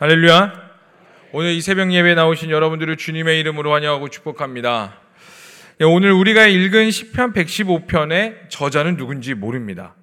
할렐루야. 오늘 이 새벽 예배에 나오신 여러분들을 주님의 이름으로 환영하고 축복합니다. 예, 오늘 우리가 읽은 시편 115편의 저자는 누군지 모릅니다.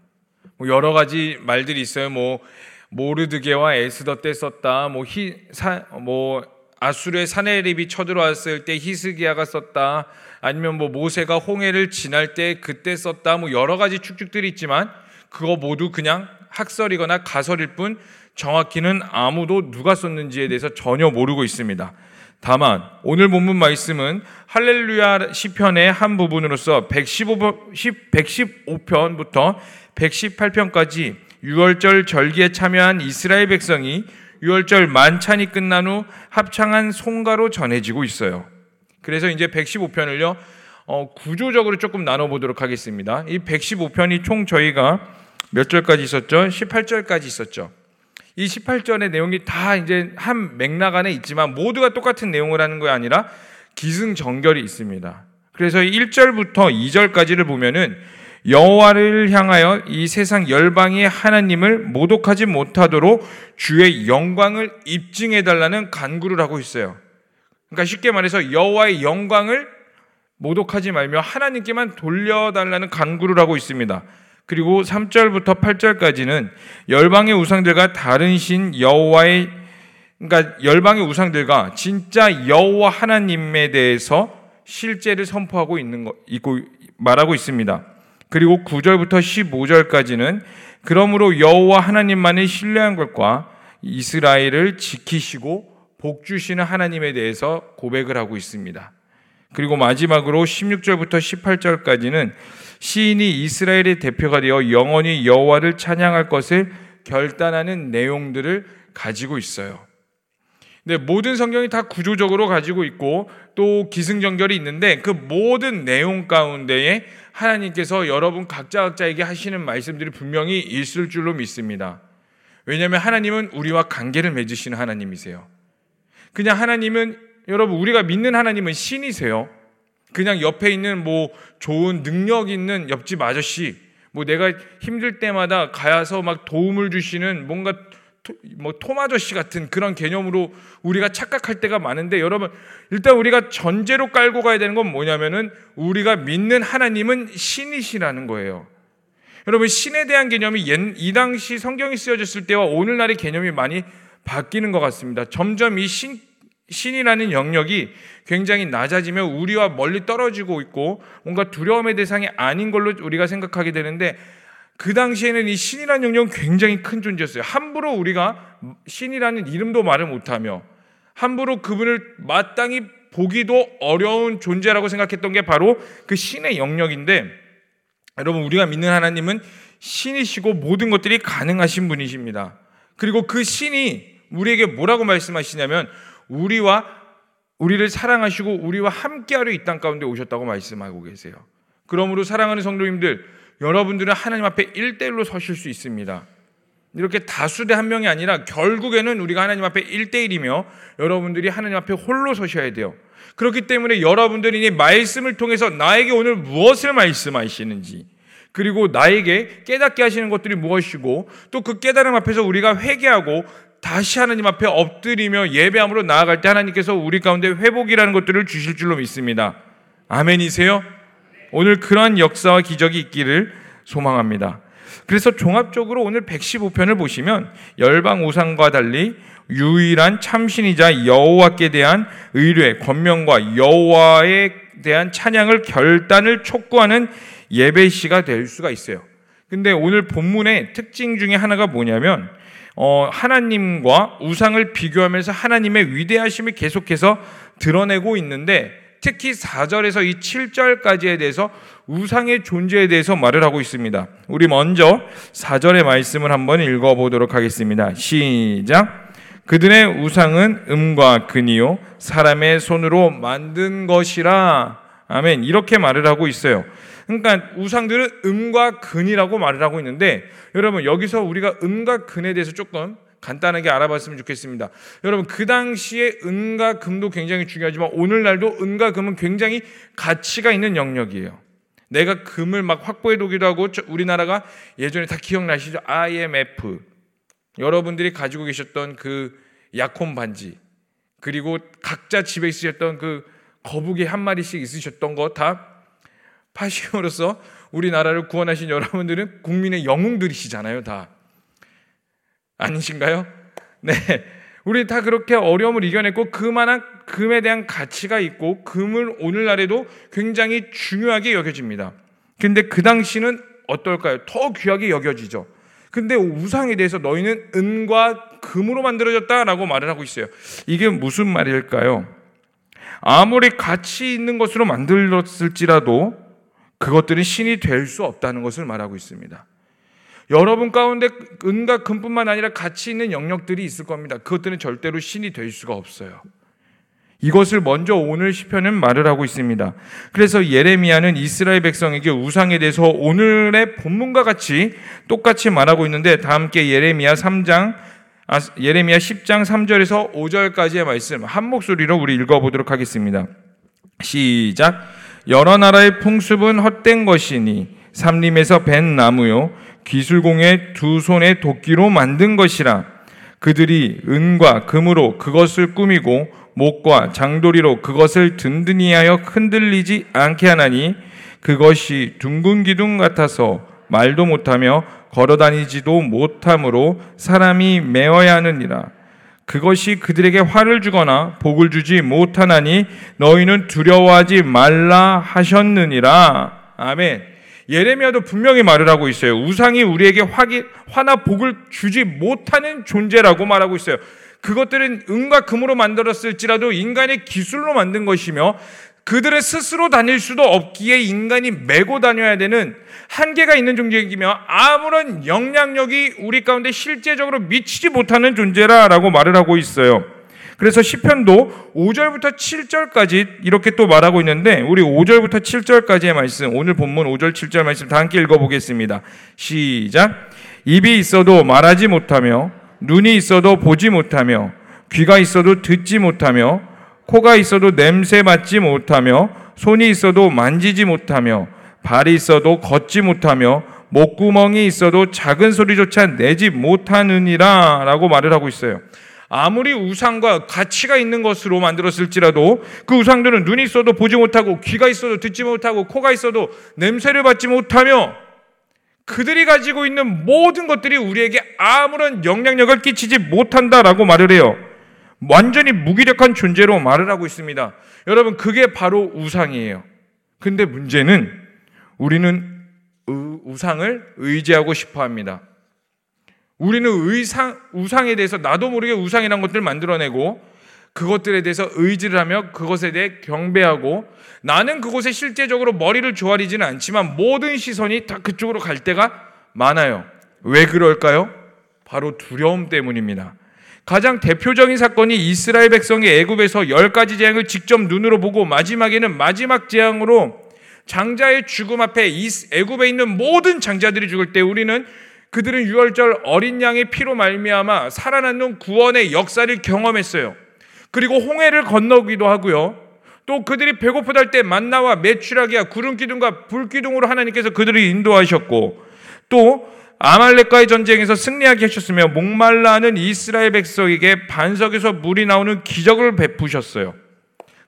뭐 여러 가지 말들이 있어요. 뭐 모르드게와 에스더 때 썼다. 뭐 히, 사, 뭐 아수르의 사네립이 쳐들어왔을 때 히스기야가 썼다. 아니면 뭐 모세가 홍해를 지날 때 그때 썼다. 뭐 여러 가지 축축들이 있지만 그거 모두 그냥 학설이거나 가설일 뿐 정확히는 아무도 누가 썼는지에 대해서 전혀 모르고 있습니다. 다만 오늘 본문 말씀은 할렐루야 시편의 한 부분으로서 115, 115편부터 118편까지 6월절 절기에 참여한 이스라엘 백성이 6월절 만찬이 끝난 후 합창한 송가로 전해지고 있어요. 그래서 이제 115편을요, 어, 구조적으로 조금 나눠보도록 하겠습니다. 이 115편이 총 저희가 몇 절까지 있었죠? 18절까지 있었죠. 이 18절의 내용이 다 이제 한 맥락 안에 있지만 모두가 똑같은 내용을 하는 게 아니라 기승전결이 있습니다. 그래서 1절부터 2절까지를 보면은 여호와를 향하여 이 세상 열방의 하나님을 모독하지 못하도록 주의 영광을 입증해 달라는 간구를 하고 있어요. 그러니까 쉽게 말해서 여호와의 영광을 모독하지 말며 하나님께만 돌려달라는 간구를 하고 있습니다. 그리고 3절부터 8절까지는 열방의 우상들과 다른 신 여호와의 그러니까 열방의 우상들과 진짜 여호와 하나님에 대해서 실제를 선포하고 있는 거 있고 말하고 있습니다. 그리고 9절부터 15절까지는 그러므로 여호와 하나님만을 신뢰한 것과 이스라엘을 지키시고 복 주시는 하나님에 대해서 고백을 하고 있습니다. 그리고 마지막으로 16절부터 18절까지는 시인이 이스라엘의 대표가 되어 영원히 여호와를 찬양할 것을 결단하는 내용들을 가지고 있어요. 근데 모든 성경이 다 구조적으로 가지고 있고 또 기승전결이 있는데 그 모든 내용 가운데에 하나님께서 여러분 각자 각자에게 하시는 말씀들이 분명히 있을 줄로 믿습니다. 왜냐하면 하나님은 우리와 관계를 맺으시는 하나님이세요. 그냥 하나님은 여러분 우리가 믿는 하나님은 신이세요. 그냥 옆에 있는 뭐 좋은 능력 있는 옆집 아저씨, 뭐 내가 힘들 때마다 가서 막 도움을 주시는 뭔가 토, 뭐 토마저씨 같은 그런 개념으로 우리가 착각할 때가 많은데 여러분 일단 우리가 전제로 깔고 가야 되는 건 뭐냐면은 우리가 믿는 하나님은 신이시라는 거예요. 여러분 신에 대한 개념이 이 당시 성경이 쓰여졌을 때와 오늘날의 개념이 많이 바뀌는 것 같습니다. 점점 이 신 신이라는 영역이 굉장히 낮아지며 우리와 멀리 떨어지고 있고 뭔가 두려움의 대상이 아닌 걸로 우리가 생각하게 되는데 그 당시에는 이 신이라는 영역은 굉장히 큰 존재였어요. 함부로 우리가 신이라는 이름도 말을 못하며 함부로 그분을 마땅히 보기도 어려운 존재라고 생각했던 게 바로 그 신의 영역인데 여러분 우리가 믿는 하나님은 신이시고 모든 것들이 가능하신 분이십니다. 그리고 그 신이 우리에게 뭐라고 말씀하시냐면 우리와 우리를 사랑하시고 우리와 함께하려 이 땅 가운데 오셨다고 말씀하고 계세요. 그러므로 사랑하는 성도님들, 여러분들은 하나님 앞에 일대일로 서실 수 있습니다. 이렇게 다수대 한 명이 아니라 결국에는 우리가 하나님 앞에 일대일이며 여러분들이 하나님 앞에 홀로 서셔야 돼요. 그렇기 때문에 여러분들이 이 말씀을 통해서 나에게 오늘 무엇을 말씀하시는지 그리고 나에게 깨닫게 하시는 것들이 무엇이고 또 그 깨달음 앞에서 우리가 회개하고 다시 하나님 앞에 엎드리며 예배함으로 나아갈 때 하나님께서 우리 가운데 회복이라는 것들을 주실 줄로 믿습니다. 아멘이세요? 오늘 그러한 역사와 기적이 있기를 소망합니다. 그래서 종합적으로 오늘 115편을 보시면 열방 우상과 달리 유일한 참신이자 여호와께 대한 의뢰, 권명과 여호와에 대한 찬양을 결단을 촉구하는 예배 시가 될 수가 있어요. 근데 오늘 본문의 특징 중에 하나가 뭐냐면 어, 하나님과 우상을 비교하면서 하나님의 위대하심을 계속해서 드러내고 있는데 특히 4절에서 이 7절까지에 대해서 우상의 존재에 대해서 말을 하고 있습니다. 우리 먼저 4절의 말씀을 한번 읽어보도록 하겠습니다. 시작. 그들의 우상은 음과 근이요 사람의 손으로 만든 것이라 아멘 이렇게 말을 하고 있어요. 그러니까 우상들은 음과 근이라고 말을 하고 있는데 여러분 여기서 우리가 음과 근에 대해서 조금 간단하게 알아봤으면 좋겠습니다. 여러분 그 당시에 은과 금도 굉장히 중요하지만 오늘날도 은과 금은 굉장히 가치가 있는 영역이에요. 내가 금을 막 확보해 두기도 하고 우리나라가 예전에 다 기억나시죠? IMF 여러분들이 가지고 계셨던 그 약혼 반지 그리고 각자 집에 있으셨던 그 거북이 한 마리씩 있으셨던 거 다 파심으로써 우리나라를 구원하신 여러분들은 국민의 영웅들이시잖아요, 다. 아니신가요? 네. 우리 다 그렇게 어려움을 이겨냈고 그만한 금에 대한 가치가 있고 금은 오늘날에도 굉장히 중요하게 여겨집니다. 근데 그 당시는 어떨까요? 더 귀하게 여겨지죠. 근데 우상에 대해서 너희는 은과 금으로 만들어졌다라고 말을 하고 있어요. 이게 무슨 말일까요? 아무리 가치 있는 것으로 만들었을지라도 그것들은 신이 될 수 없다는 것을 말하고 있습니다. 여러분 가운데 은과 금뿐만 아니라 가치 있는 영역들이 있을 겁니다. 그것들은 절대로 신이 될 수가 없어요. 이것을 먼저 오늘 시편은 말을 하고 있습니다. 그래서 예레미야는 이스라엘 백성에게 우상에 대해서 오늘의 본문과 같이 똑같이 말하고 있는데 다 함께 예레미야 3장 아, 예레미야 10장 3절에서 5절까지의 말씀 한 목소리로 우리 읽어 보도록 하겠습니다. 시작. 여러 나라의 풍습은 헛된 것이니 삼림에서 벤 나무요 기술공의 두 손의 도끼로 만든 것이라 그들이 은과 금으로 그것을 꾸미고 목과 장도리로 그것을 든든히 하여 흔들리지 않게 하나니 그것이 둥근 기둥 같아서 말도 못하며 걸어다니지도 못함으로 사람이 메어야 하느니라. 그것이 그들에게 화를 주거나 복을 주지 못하나니 너희는 두려워하지 말라 하셨느니라. 아멘. 예레미야도 분명히 말을 하고 있어요. 우상이 우리에게 화기, 화나 복을 주지 못하는 존재라고 말하고 있어요. 그것들은 은과 금으로 만들었을지라도 인간의 기술로 만든 것이며 그들의 스스로 다닐 수도 없기에 인간이 메고 다녀야 되는 한계가 있는 존재이며 아무런 영향력이 우리 가운데 실제적으로 미치지 못하는 존재라라고 말을 하고 있어요. 그래서 시편도 5절부터 7절까지 이렇게 또 말하고 있는데 우리 5절부터 7절까지의 말씀 오늘 본문 5절 7절 말씀 다 함께 읽어 보겠습니다. 시작. 입이 있어도 말하지 못하며 눈이 있어도 보지 못하며 귀가 있어도 듣지 못하며 코가 있어도 냄새 맡지 못하며 손이 있어도 만지지 못하며 발이 있어도 걷지 못하며 목구멍이 있어도 작은 소리조차 내지 못하느니라 라고 말을 하고 있어요. 아무리 우상과 가치가 있는 것으로 만들었을지라도 그 우상들은 눈이 있어도 보지 못하고 귀가 있어도 듣지 못하고 코가 있어도 냄새를 맡지 못하며 그들이 가지고 있는 모든 것들이 우리에게 아무런 영향력을 끼치지 못한다라고 말을 해요. 완전히 무기력한 존재로 말을 하고 있습니다. 여러분, 그게 바로 우상이에요. 근데 문제는 우리는 우상을 의지하고 싶어 합니다. 우리는 의상, 우상에 대해서 나도 모르게 우상이란 것들을 만들어내고 그것들에 대해서 의지를 하며 그것에 대해 경배하고 나는 그곳에 실제적으로 머리를 조아리지는 않지만 모든 시선이 다 그쪽으로 갈 때가 많아요. 왜 그럴까요? 바로 두려움 때문입니다. 가장 대표적인 사건이 이스라엘 백성이 애굽에서 열 가지 재앙을 직접 눈으로 보고 마지막에는 마지막 재앙으로 장자의 죽음 앞에 애굽에 있는 모든 장자들이 죽을 때 우리는 그들은 유월절 어린 양의 피로 말미암아 살아남는 구원의 역사를 경험했어요. 그리고 홍해를 건너기도 하고요. 또 그들이 배고프다 할 때 만나와 메추라기와 구름 기둥과 불 기둥으로 하나님께서 그들을 인도하셨고 또 아말렉과의 전쟁에서 승리하게 하셨으며 목말라하는 이스라엘 백성에게 반석에서 물이 나오는 기적을 베푸셨어요.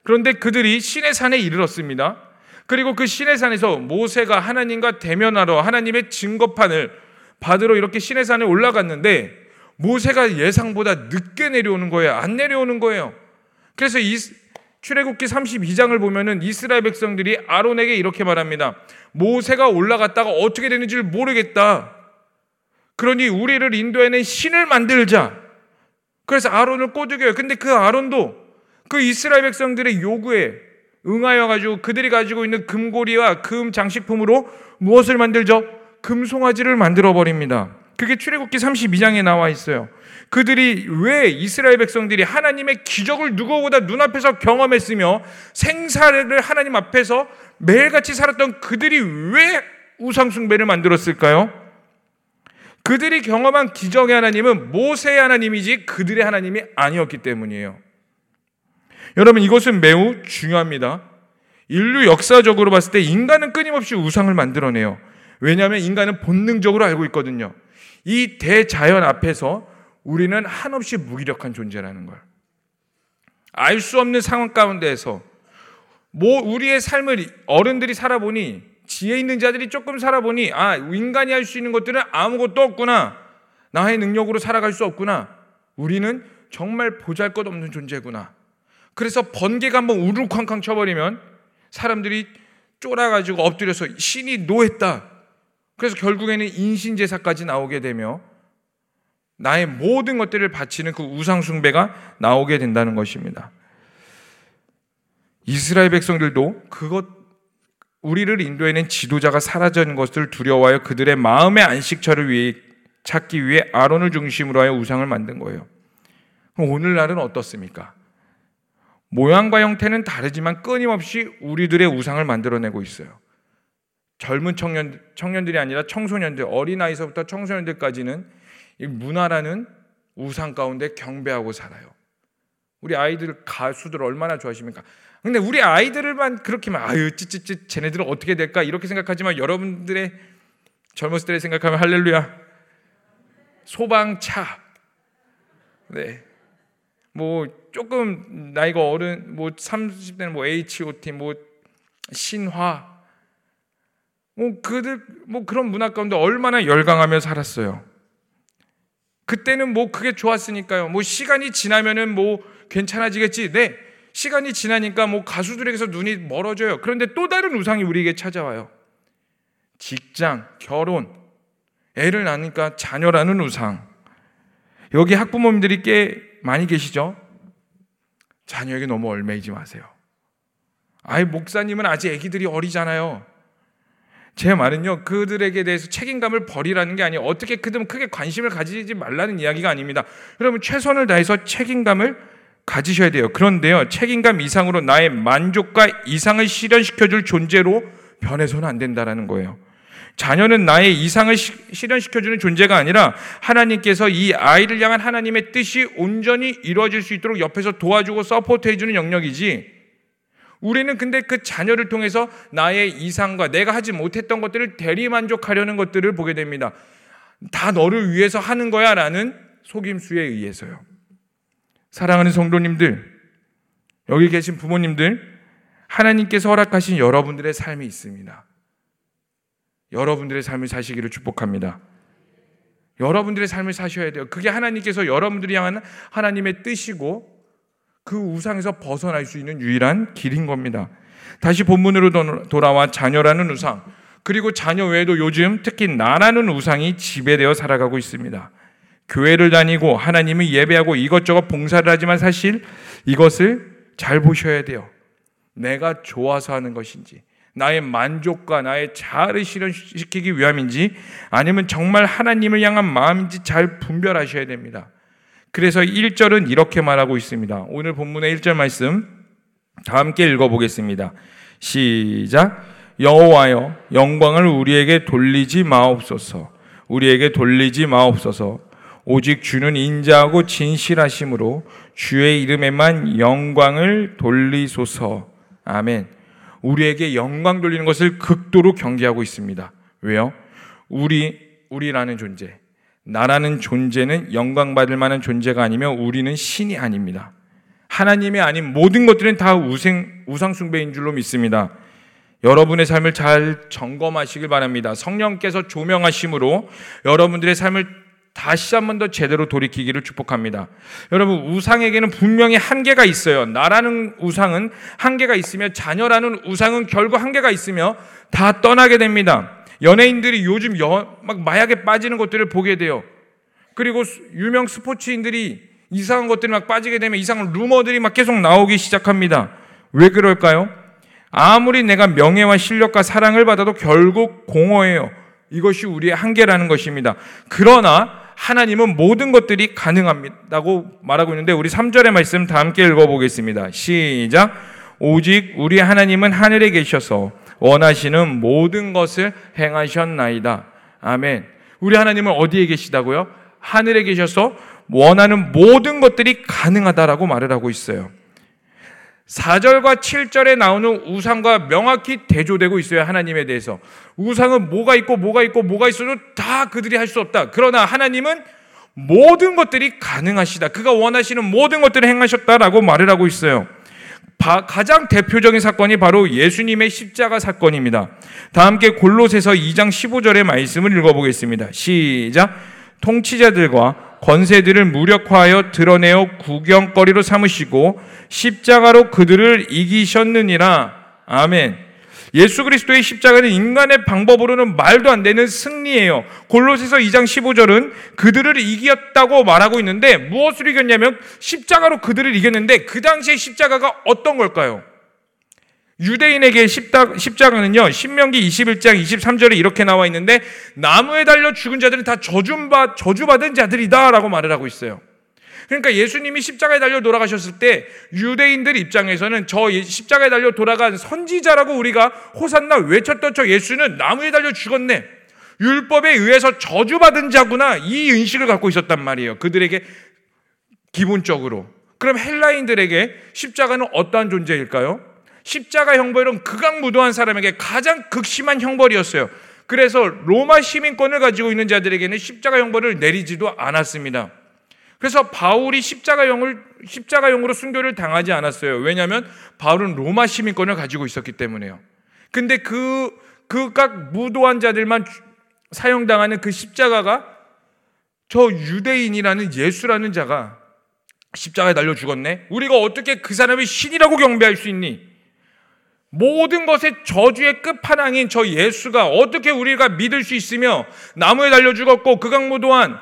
그런데 그들이 신의 산에 이르렀습니다. 그리고 그 신의 산에서 모세가 하나님과 대면하러 하나님의 증거판을 받으러 이렇게 신의 산에 올라갔는데 모세가 예상보다 늦게 내려오는 거예요. 안 내려오는 거예요. 그래서 이 출애굽기 32장을 보면은 이스라엘 백성들이 아론에게 이렇게 말합니다. 모세가 올라갔다가 어떻게 되는지를 모르겠다. 그러니 우리를 인도에는 신을 만들자. 그래서 아론을 꼬드겨요. 근데 그 아론도 그 이스라엘 백성들의 요구에 응하여 가지고 그들이 가지고 있는 금고리와 금 장식품으로 무엇을 만들죠? 금송아지를 만들어 버립니다. 그게 출애굽기 32장에 나와 있어요. 그들이 왜 이스라엘 백성들이 하나님의 기적을 누구보다 눈앞에서 경험했으며 생사를 하나님 앞에서 매일같이 살았던 그들이 왜 우상숭배를 만들었을까요? 그들이 경험한 기적의 하나님은 모세의 하나님이지 그들의 하나님이 아니었기 때문이에요. 여러분 이것은 매우 중요합니다. 인류 역사적으로 봤을 때 인간은 끊임없이 우상을 만들어내요. 왜냐하면 인간은 본능적으로 알고 있거든요. 이 대자연 앞에서 우리는 한없이 무기력한 존재라는 걸. 알 수 없는 상황 가운데에서 뭐 우리의 삶을 어른들이 살아보니 지혜 있는 자들이 조금 살아보니 아 인간이 할 수 있는 것들은 아무것도 없구나. 나의 능력으로 살아갈 수 없구나. 우리는 정말 보잘것없는 존재구나. 그래서 번개가 한번 우르쾅쾅 쳐버리면 사람들이 쫄아가지고 엎드려서 신이 노했다. 그래서 결국에는 인신제사까지 나오게 되며 나의 모든 것들을 바치는 그 우상숭배가 나오게 된다는 것입니다. 이스라엘 백성들도 그것 우리를 인도해낸 지도자가 사라진 것을 두려워하여 그들의 마음의 안식처를 위해 찾기 위해 아론을 중심으로 하여 우상을 만든 거예요. 그럼 오늘날은 어떻습니까? 모양과 형태는 다르지만 끊임없이 우리들의 우상을 만들어내고 있어요. 젊은 청년, 청년들이 아니라 청소년들, 어린아이서부터 청소년들까지는 이 문화라는 우상 가운데 경배하고 살아요. 우리 아이들 가수들 얼마나 좋아하십니까? 근데 우리 아이들만 그렇게만 아유 찌찌찌 쟤네들은 어떻게 될까 이렇게 생각하지만 여러분들의 젊었을 때 생각하면 할렐루야 소방차 네. 뭐 조금 나이가 어른 뭐 30대는 뭐 H.O.T 뭐 신화 뭐 그들 뭐 그런 문화 가운데 얼마나 열광하며 살았어요. 그때는 뭐 그게 좋았으니까요. 뭐 시간이 지나면은 뭐 괜찮아지겠지. 네. 시간이 지나니까 뭐 가수들에게서 눈이 멀어져요. 그런데 또 다른 우상이 우리에게 찾아와요. 직장, 결혼, 애를 낳으니까 자녀라는 우상. 여기 학부모님들이 꽤 많이 계시죠? 자녀에게 너무 얼매이지 마세요. 아이, 목사님은 아직 아기들이 어리잖아요. 제 말은요, 그들에게 대해서 책임감을 버리라는 게 아니에요. 어떻게 그들 크게 관심을 가지지 말라는 이야기가 아닙니다. 여러분, 최선을 다해서 책임감을 가지셔야 돼요. 그런데요, 책임감 이상으로 나의 만족과 이상을 실현시켜줄 존재로 변해서는 안 된다라는 거예요. 자녀는 나의 이상을 실현시켜주는 존재가 아니라 하나님께서 이 아이를 향한 하나님의 뜻이 온전히 이루어질 수 있도록 옆에서 도와주고 서포트해주는 영역이지. 우리는 근데 그 자녀를 통해서 나의 이상과 내가 하지 못했던 것들을 대리만족하려는 것들을 보게 됩니다. 다 너를 위해서 하는 거야 라는 속임수에 의해서요. 사랑하는 성도님들, 여기 계신 부모님들, 하나님께서 허락하신 여러분들의 삶이 있습니다. 여러분들의 삶을 사시기를 축복합니다. 여러분들의 삶을 사셔야 돼요. 그게 하나님께서 여러분들이 향한 하나님의 뜻이고 그 우상에서 벗어날 수 있는 유일한 길인 겁니다. 다시 본문으로 돌아와 자녀라는 우상, 그리고 자녀 외에도 요즘 특히 나라는 우상이 지배되어 살아가고 있습니다. 교회를 다니고 하나님을 예배하고 이것저것 봉사를 하지만 사실 이것을 잘 보셔야 돼요. 내가 좋아서 하는 것인지, 나의 만족과 나의 자아를 실현시키기 위함인지, 아니면 정말 하나님을 향한 마음인지 잘 분별하셔야 됩니다. 그래서 1절은 이렇게 말하고 있습니다. 오늘 본문의 1절 말씀 다 함께 읽어보겠습니다. 시작. 여호와여 영광을 우리에게 돌리지 마옵소서. 우리에게 돌리지 마옵소서. 오직 주는 인자하고 진실하심으로 주의 이름에만 영광을 돌리소서. 아멘. 우리에게 영광 돌리는 것을 극도로 경계하고 있습니다. 왜요? 우리, 우리라는 존재. 나라는 존재는 영광 받을 만한 존재가 아니며 우리는 신이 아닙니다. 하나님이 아닌 모든 것들은 다 우생, 우상숭배인 줄로 믿습니다. 여러분의 삶을 잘 점검하시길 바랍니다. 성령께서 조명하심으로 여러분들의 삶을 다시 한 번 더 제대로 돌이키기를 축복합니다. 여러분, 우상에게는 분명히 한계가 있어요. 나라는 우상은 한계가 있으며 자녀라는 우상은 결국 한계가 있으며 다 떠나게 됩니다. 연예인들이 요즘 여, 막 마약에 빠지는 것들을 보게 돼요. 그리고 유명 스포츠인들이 이상한 것들이 막 빠지게 되면 이상한 루머들이 막 계속 나오기 시작합니다. 왜 그럴까요? 아무리 내가 명예와 실력과 사랑을 받아도 결국 공허해요. 이것이 우리의 한계라는 것입니다. 그러나 하나님은 모든 것들이 가능합니다고 말하고 있는데 우리 3절의 말씀 다 함께 읽어 보겠습니다. 시작. 오직 우리 하나님은 하늘에 계셔서 원하시는 모든 것을 행하셨나이다. 아멘. 우리 하나님은 어디에 계시다고요? 하늘에 계셔서 원하는 모든 것들이 가능하다라고 말을 하고 있어요. 4절과 7절에 나오는 우상과 명확히 대조되고 있어요. 하나님에 대해서. 우상은 뭐가 있고 뭐가 있고 뭐가 있어도 다 그들이 할 수 없다. 그러나 하나님은 모든 것들이 가능하시다. 그가 원하시는 모든 것들을 행하셨다라고 말을 하고 있어요. 바, 가장 대표적인 사건이 바로 예수님의 십자가 사건입니다. 다 함께 골로새서 2장 15절의 말씀을 읽어보겠습니다. 시작. 통치자들과 권세들을 무력화하여 드러내어 구경거리로 삼으시고 십자가로 그들을 이기셨느니라. 아멘. 예수 그리스도의 십자가는 인간의 방법으로는 말도 안 되는 승리예요. 골로새서 2장 15절은 그들을 이겼다고 말하고 있는데 무엇을 이겼냐면 십자가로 그들을 이겼는데 그 당시에 십자가가 어떤 걸까요? 유대인에게 십자가는요, 신명기 21장 23절에 이렇게 나와 있는데, 나무에 달려 죽은 자들은 다 저주받, 저주받은 자들이다 라고 말을 하고 있어요. 그러니까 예수님이 십자가에 달려 돌아가셨을 때 유대인들 입장에서는 저 십자가에 달려 돌아간 선지자라고 우리가 호산나 외쳤던 저 예수는 나무에 달려 죽었네. 율법에 의해서 저주받은 자구나. 이 인식을 갖고 있었단 말이에요. 그들에게 기본적으로. 그럼 헬라인들에게 십자가는 어떠한 존재일까요? 십자가 형벌은 극악무도한 사람에게 가장 극심한 형벌이었어요. 그래서 로마 시민권을 가지고 있는 자들에게는 십자가 형벌을 내리지도 않았습니다. 그래서 바울이 십자가형을 십자가형으로 순교를 당하지 않았어요. 왜냐하면 바울은 로마 시민권을 가지고 있었기 때문에요. 근데 그 그각 무도한 자들만 사용당하는 그 십자가가 저 유대인이라는 예수라는 자가 십자가에 달려 죽었네. 우리가 어떻게 그 사람을 신이라고 경배할 수 있니? 모든 것의 저주의 끝판왕인 저 예수가 어떻게 우리가 믿을 수 있으며 나무에 달려 죽었고 극악무도한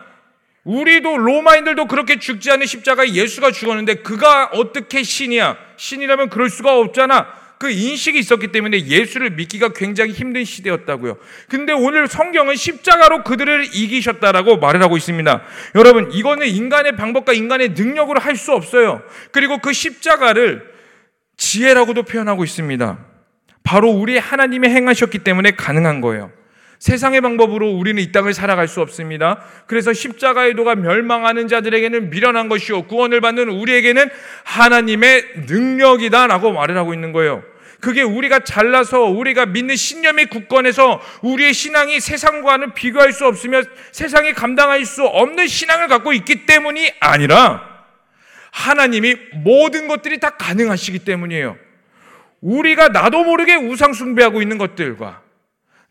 우리도 로마인들도 그렇게 죽지 않은 십자가에 예수가 죽었는데 그가 어떻게 신이야? 신이라면 그럴 수가 없잖아. 그 인식이 있었기 때문에 예수를 믿기가 굉장히 힘든 시대였다고요. 근데 오늘 성경은 십자가로 그들을 이기셨다라고 말을 하고 있습니다. 여러분, 이거는 인간의 방법과 인간의 능력으로 할 수 없어요. 그리고 그 십자가를 지혜라고도 표현하고 있습니다. 바로 우리 하나님이 행하셨기 때문에 가능한 거예요. 세상의 방법으로 우리는 이 땅을 살아갈 수 없습니다. 그래서 십자가의 도가 멸망하는 자들에게는 미련한 것이요. 구원을 받는 우리에게는 하나님의 능력이다라고 말을 하고 있는 거예요. 그게 우리가 잘나서 우리가 믿는 신념의 굳건해서 우리의 신앙이 세상과는 비교할 수 없으며 세상이 감당할 수 없는 신앙을 갖고 있기 때문이 아니라 하나님이 모든 것들이 다 가능하시기 때문이에요. 우리가 나도 모르게 우상숭배하고 있는 것들과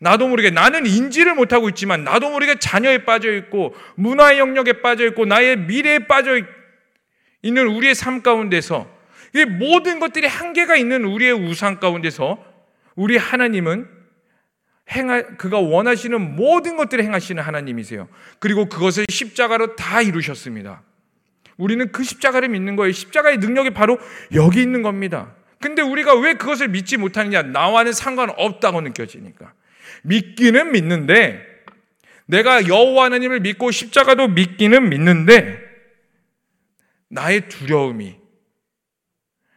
나도 모르게 나는 인지를 못하고 있지만 나도 모르게 자녀에 빠져 있고 문화의 영역에 빠져 있고 나의 미래에 빠져 있는 우리의 삶 가운데서 이 모든 것들이 한계가 있는 우리의 우상 가운데서 우리 하나님은 행하, 그가 원하시는 모든 것들을 행하시는 하나님이세요. 그리고 그것을 십자가로 다 이루셨습니다. 우리는 그 십자가를 믿는 거예요. 십자가의 능력이 바로 여기 있는 겁니다. 근데 우리가 왜 그것을 믿지 못하느냐? 나와는 상관없다고 느껴지니까. 믿기는 믿는데 내가 여호와 하나님을 믿고 십자가도 믿기는 믿는데 나의 두려움이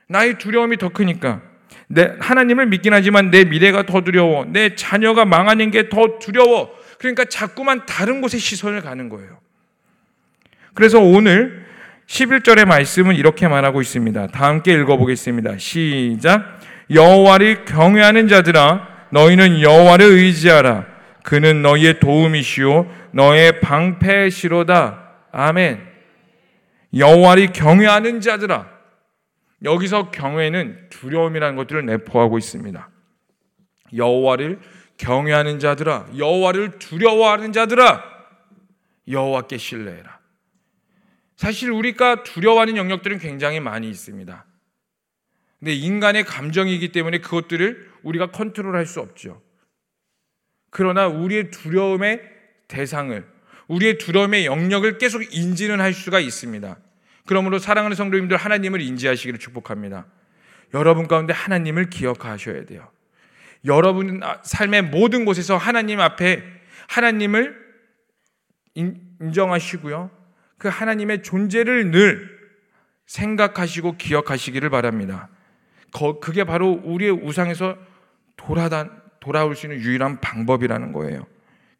나의 두려움이 더 크니까 내 하나님을 믿긴 하지만 내 미래가 더 두려워. 내 자녀가 망하는 게 더 두려워. 그러니까 자꾸만 다른 곳에 시선을 가는 거예요. 그래서 오늘 11절의 말씀은 이렇게 말하고 있습니다. 다 함께 읽어보겠습니다. 시작. 여호와를 경외하는 자들아 너희는 여호와를 의지하라. 그는 너희의 도움이시요 너의 방패시로다. 아멘. 여호와를 경외하는 자들아. 여기서 경외는 두려움이라는 것들을 내포하고 있습니다. 여호와를 경외하는 자들아, 여호와를 두려워하는 자들아, 여호와께 신뢰해라. 사실 우리가 두려워하는 영역들은 굉장히 많이 있습니다. 근데 인간의 감정이기 때문에 그것들을 우리가 컨트롤할 수 없죠. 그러나 우리의 두려움의 대상을 우리의 두려움의 영역을 계속 인지는 할 수가 있습니다. 그러므로 사랑하는 성도님들 하나님을 인지하시기를 축복합니다. 여러분 가운데 하나님을 기억하셔야 돼요. 여러분 삶의 모든 곳에서 하나님 앞에 하나님을 인정하시고요. 그 하나님의 존재를 늘 생각하시고 기억하시기를 바랍니다. 그게 바로 우리의 우상에서 돌아다, 돌아올 수 있는 유일한 방법이라는 거예요.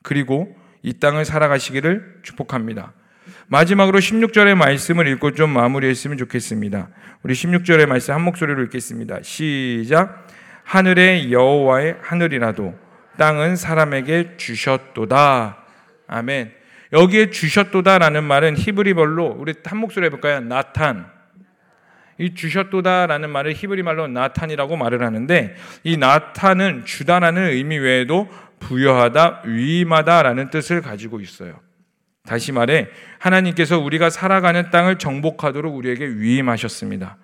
그리고 이 땅을 살아가시기를 축복합니다. 마지막으로 16절의 말씀을 읽고 좀 마무리했으면 좋겠습니다. 우리 16절의 말씀 한 목소리로 읽겠습니다. 시작. 하늘의 여호와의 하늘이라도 땅은 사람에게 주셨도다. 아멘. 여기에 주셨도다라는 말은 히브리말로 우리 한 목소리 해볼까요? 나탄. 이 주셨도다라는 말을 히브리 말로 나탄이라고 말을 하는데 이 나탄은 주다라는 의미 외에도 부여하다, 위임하다라는 뜻을 가지고 있어요. 다시 말해 하나님께서 우리가 살아가는 땅을 정복하도록 우리에게 위임하셨습니다.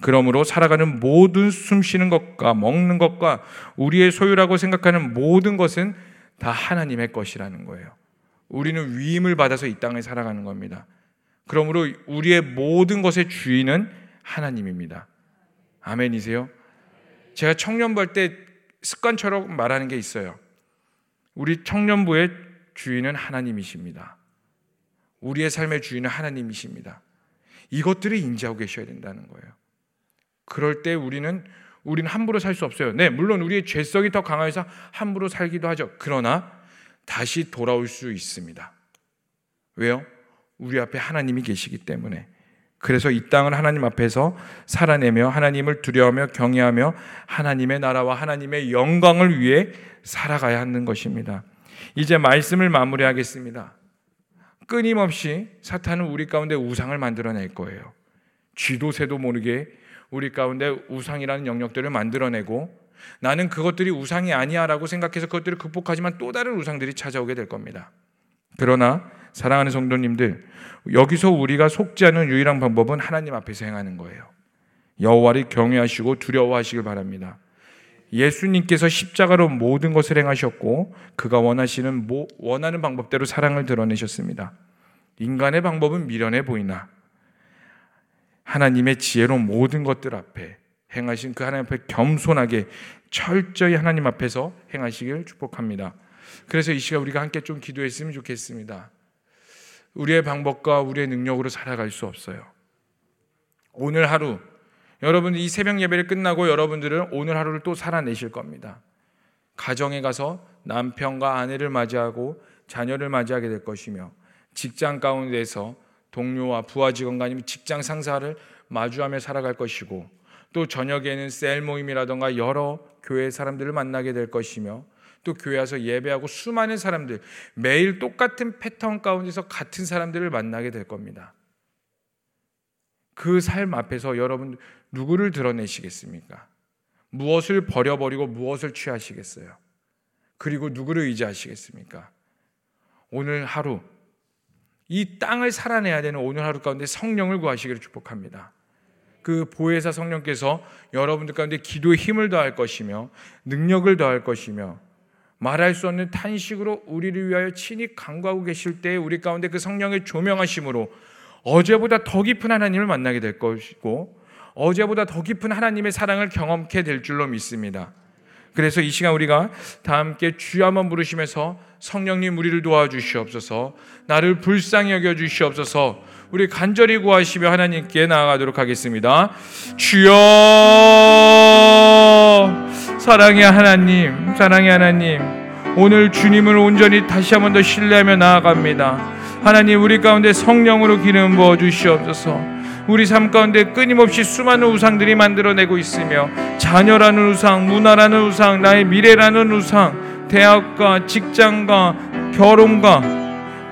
그러므로 살아가는 모든 숨 쉬는 것과 먹는 것과 우리의 소유라고 생각하는 모든 것은 다 하나님의 것이라는 거예요. 우리는 위임을 받아서 이 땅을 살아가는 겁니다. 그러므로 우리의 모든 것의 주인은 하나님입니다. 아멘이세요? 제가 청년부 할때 습관처럼 말하는 게 있어요. 우리 청년부의 주인은 하나님이십니다. 우리의 삶의 주인은 하나님이십니다. 이것들을 인지하고 계셔야 된다는 거예요. 그럴 때 우리는 우리는 함부로 살 수 없어요. 네, 물론 우리의 죄성이 더 강해서 함부로 살기도 하죠. 그러나 다시 돌아올 수 있습니다. 왜요? 우리 앞에 하나님이 계시기 때문에. 그래서 이 땅을 하나님 앞에서 살아내며 하나님을 두려워하며 경외하며 하나님의 나라와 하나님의 영광을 위해 살아가야 하는 것입니다. 이제 말씀을 마무리하겠습니다. 끊임없이 사탄은 우리 가운데 우상을 만들어낼 거예요. 쥐도 새도 모르게 우리 가운데 우상이라는 영역들을 만들어내고 나는 그것들이 우상이 아니야라고 생각해서 그것들을 극복하지만 또 다른 우상들이 찾아오게 될 겁니다. 그러나 사랑하는 성도님들 여기서 우리가 속지 않은 유일한 방법은 하나님 앞에서 행하는 거예요. 여호와를 경외하시고 두려워하시길 바랍니다. 예수님께서 십자가로 모든 것을 행하셨고 그가 원하시는 원하는 방법대로 사랑을 드러내셨습니다. 인간의 방법은 미련해 보이나 하나님의 지혜로 모든 것들 앞에 행하신 그 하나님 앞에 겸손하게 철저히 하나님 앞에서 행하시길 축복합니다. 그래서 이 시간 우리가 함께 좀 기도했으면 좋겠습니다. 우리의 방법과 우리의 능력으로 살아갈 수 없어요. 오늘 하루 여러분 이 새벽 예배를 끝나고 여러분들은 오늘 하루를 또 살아내실 겁니다. 가정에 가서 남편과 아내를 맞이하고 자녀를 맞이하게 될 것이며 직장 가운데서 동료와 부하 직원과 아니면 직장 상사를 마주하며 살아갈 것이고 또 저녁에는 셀 모임이라던가 여러 교회 사람들을 만나게 될 것이며 또 교회 와서 예배하고 수많은 사람들 매일 똑같은 패턴 가운데서 같은 사람들을 만나게 될 겁니다. 그 삶 앞에서 여러분 누구를 드러내시겠습니까? 무엇을 버려버리고 무엇을 취하시겠어요? 그리고 누구를 의지하시겠습니까? 오늘 하루 이 땅을 살아내야 되는 오늘 하루 가운데 성령을 구하시기를 축복합니다. 그 보혜사 성령께서 여러분들 가운데 기도에 힘을 더할 것이며 능력을 더할 것이며 말할 수 없는 탄식으로 우리를 위하여 친히 간구하고 계실 때 우리 가운데 그 성령의 조명하심으로 어제보다 더 깊은 하나님을 만나게 될 것이고 어제보다 더 깊은 하나님의 사랑을 경험케 될 줄로 믿습니다. 그래서 이 시간 우리가 다 함께 주여 한번 부르시면서 성령님 우리를 도와주시옵소서 나를 불쌍히 여겨 주시옵소서 우리 간절히 구하시며 하나님께 나아가도록 하겠습니다. 주여 사랑의 하나님 사랑의 하나님 오늘 주님을 온전히 다시 한번 더 신뢰하며 나아갑니다. 하나님 우리 가운데 성령으로 기름 부어 주시옵소서. 우리 삶 가운데 끊임없이 수많은 우상들이 만들어내고 있으며 자녀라는 우상, 문화라는 우상, 나의 미래라는 우상, 대학과 직장과 결혼과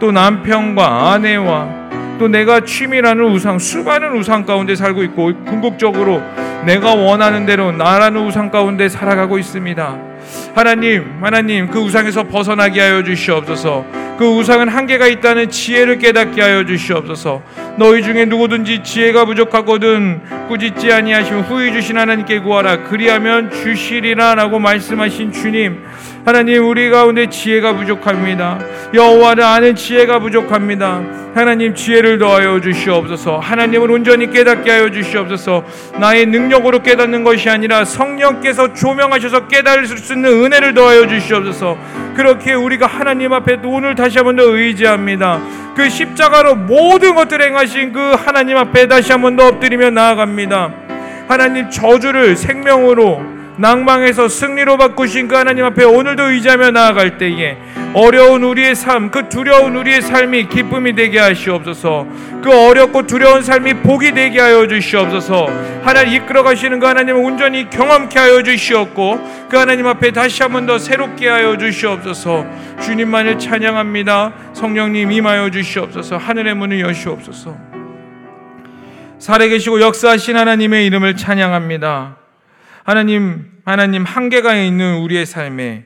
또 남편과 아내와 또 내가 취미라는 우상, 수많은 우상 가운데 살고 있고 궁극적으로 내가 원하는 대로 나라는 우상 가운데 살아가고 있습니다. 하나님, 하나님 그 우상에서 벗어나게 하여 주시옵소서. 그 우상은 한계가 있다는 지혜를 깨닫게 하여 주시옵소서. 너희 중에 누구든지 지혜가 부족하거든 꾸짖지 아니하시면 후히 주신 하나님께 구하라 그리하면 주시리라라고 말씀하신 주님 하나님 우리 가운데 지혜가 부족합니다. 여호와를 아는 지혜가 부족합니다. 하나님 지혜를 더하여 주시옵소서. 하나님을 온전히 깨닫게 하여 주시옵소서. 나의 능력으로 깨닫는 것이 아니라 성령께서 조명하셔서 깨달을 수 있는 은혜를 더하여 주시옵소서. 그렇게 우리가 하나님 앞에 오늘 다시 한번 더 의지합니다. 그 십자가로 모든 것들을 행하신 그 하나님 앞에 다시 한번 더 엎드리며 나아갑니다. 하나님 저주를 생명으로 낭망에서 승리로 바꾸신 그 하나님 앞에 오늘도 의지하며 나아갈 때에 어려운 우리의 삶, 그 두려운 우리의 삶이 기쁨이 되게 하시옵소서. 그 어렵고 두려운 삶이 복이 되게 하여 주시옵소서. 하나님 이끌어 가시는 그 하나님을 온전히 경험케 하여 주시옵고 그 하나님 앞에 다시 한 번 더 새롭게 하여 주시옵소서. 주님만을 찬양합니다. 성령님 임하여 주시옵소서. 하늘의 문을 여시옵소서. 살아계시고 역사하신 하나님의 이름을 찬양합니다. 하나님, 하나님 한계가 있는 우리의 삶에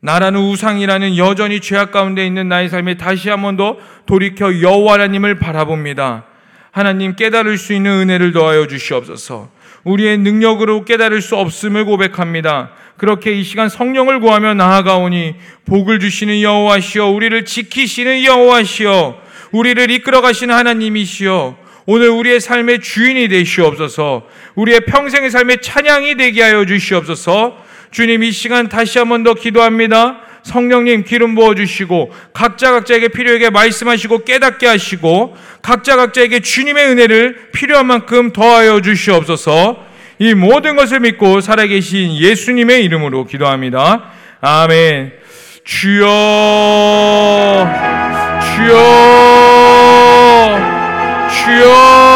나라는 우상이라는 여전히 죄악 가운데 있는 나의 삶에 다시 한 번 더 돌이켜 여호와 하나님을 바라봅니다. 하나님 깨달을 수 있는 은혜를 더하여 주시옵소서. 우리의 능력으로 깨달을 수 없음을 고백합니다. 그렇게 이 시간 성령을 구하며 나아가오니 복을 주시는 여호와시여 우리를 지키시는 여호와시여 우리를 이끌어 가시는 하나님이시여 오늘 우리의 삶의 주인이 되시옵소서. 우리의 평생의 삶의 찬양이 되게 하여 주시옵소서. 주님 이 시간 다시 한번 더 기도합니다. 성령님 기름 부어 주시고 각자 각자에게 필요하게 말씀하시고 깨닫게 하시고 각자 각자에게 주님의 은혜를 필요한 만큼 더하여 주시옵소서. 이 모든 것을 믿고 살아계신 예수님의 이름으로 기도합니다. 아멘. 주여, 주여, 주여,